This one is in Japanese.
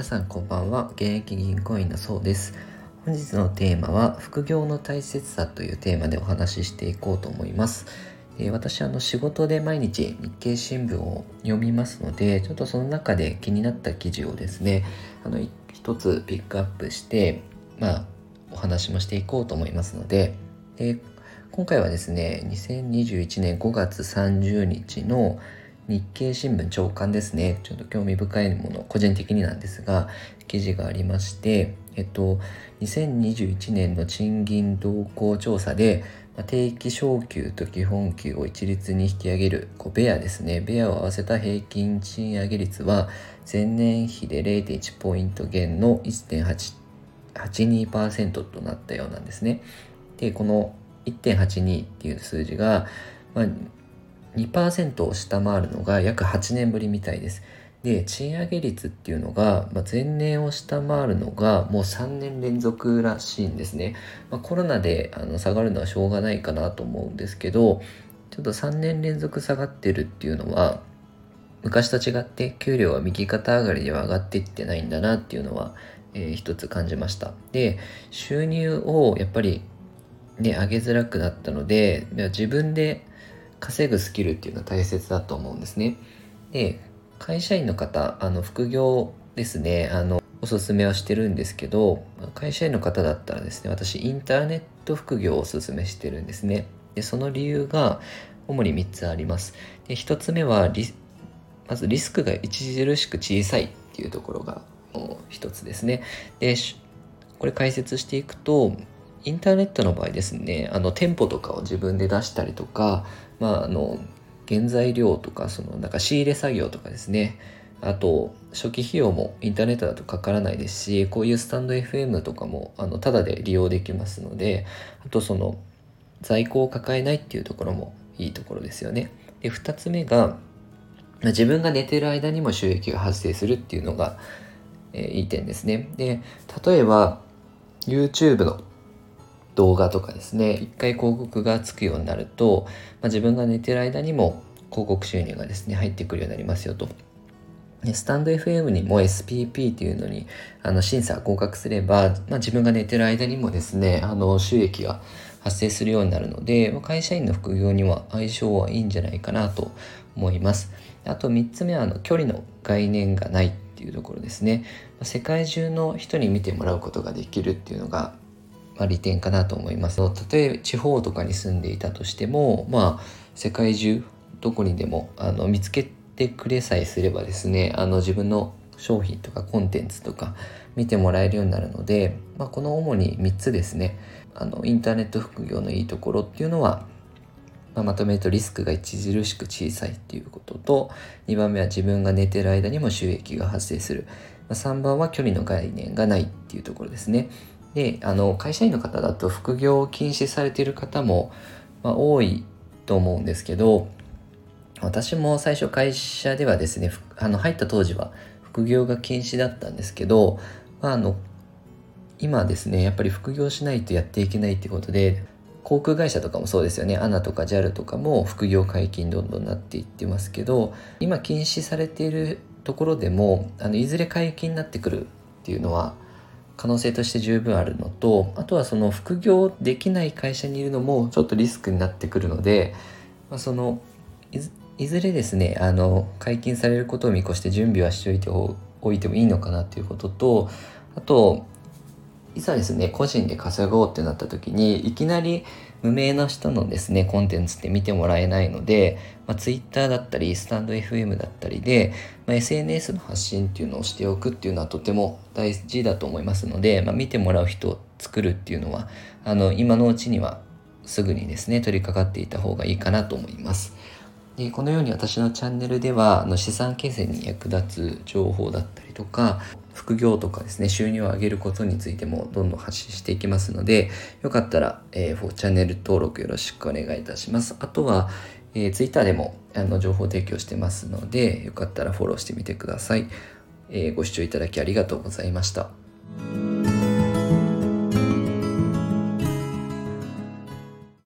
皆さんこんばんは。現役銀行員のそうです。本日のテーマは副業の大切さというテーマでお話ししていこうと思います。え私あの仕事で毎日日経新聞を読みますのでちょっとその中で気になった記事をですねあの一つピックアップしてまあお話もしていこうと思いますのでで今回はですね2021年5月30日の日経新聞長官ですね。ちょっと興味深いもの個人的になんですが記事がありましてえっと2021年の賃金動向調査で定期昇給と基本給を一律に引き上げるこうベアですね。ベアを合わせた平均賃上げ率は前年比で0.1ポイント減の1.82%となったようなんですね。でこの1.82っていう数字が、まあ、2%を下回るのが約8年ぶりみたいです。で、賃上げ率っていうのが、まあ、前年を下回るのがもう3年連続らしいんですね。まあ、コロナであの下がるのはしょうがないかなと思うんですけど、ちょっと3年連続下がってるっていうのは、昔と違って給料は右肩上がりでは上がっていってないんだなっていうのは、えー、一つ感じました。で、収入をやっぱりね、上げづらくなったので、自分で稼ぐスキルっていうのは大切だと思うんですね。で、会社員の方、あの、副業ですね、あの、おすすめはしてるんですけど、会社員の方だったらですね、私、インターネット副業をおすすめしてるんですね。で、その理由が、主に3つあります。で、1つ目はリ、まずリスクが著しく小さいっていうところが1つですね。で、これ解説していくと、インターネットの場合ですね、あの、店舗とかを自分で出したりとか、まあ、あの、原材料とか、その、なんか仕入れ作業とかですね、あと、初期費用もインターネットだとかからないですし、こういうスタンド FM とかも、あの、ただで利用できますので、あとその、在庫を抱えないっていうところもいいところですよね。で、二つ目が、自分が寝てる間にも収益が発生するっていうのが、えー、いい点ですね。で、例えば、YouTube の動画とかですね一回広告がつくようになると、まあ、自分が寝てる間にも広告収入がですね入ってくるようになりますよと。スタンド FM にも SPP っていうのにあの審査合格すれば、まあ、自分が寝てる間にもですねあの収益が発生するようになるので、ま、会社員の副業には相性はいいんじゃないかなと思います。あと3つ目はあの距離の概念がないっていうところですね。世界中の人に見てもらうことができるっていうのがまあ、利点かなと思います。例えば地方とかに住んでいたとしても、まあ、世界中どこにでもあの見つけてくれさえすればですねあの自分の商品とかコンテンツとか見てもらえるようになるので、まあ、この主に3つですね。あのインターネット副業のいいところっていうのは、まあ、まとめるとリスクが著しく小さいっていうことと2番目は自分が寝てる間にも収益が発生する、まあ、3番は距離の概念がないっていうところですね。であの会社員の方だと副業を禁止されている方も、まあ、多いと思うんですけど私も最初会社ではですねあの入った当時は副業が禁止だったんですけど、まあ、あの今ですねやっぱり副業しないとやっていけないってことで航空会社とかもそうですよね。ANA とか JAL とかも副業解禁どんどんなっていってますけど今禁止されているところでもあのいずれ解禁になってくるっていうのは可能性として十分あるのとあとはその副業できない会社にいるのもちょっとリスクになってくるので、まあ、そのいずれですねあの解禁されることを見越して準備はしておいておいてもいいのかなということとあといざですね個人で稼ごうってなった時にいきなり無名な人のですねコンテンツって見てもらえないので、まあ、Twitter だったりスタンド FM だったりで、まあ、SNS の発信っていうのをしておくっていうのはとても大事だと思いますので、まあ、見てもらう人を作るっていうのはあの今のうちにはすぐにですね取り掛かっていた方がいいかなと思います。でこのように私のチャンネルではあの資産形成に役立つ情報だったりとか副業とかですね、収入を上げることについてもどんどん発信していきますので、よかったら、えー、チャンネル登録よろしくお願いいたします。あとは、えー、Twitter でもあの情報提供してますので、よかったらフォローしてみてください。えー、ご視聴いただきありがとうございました。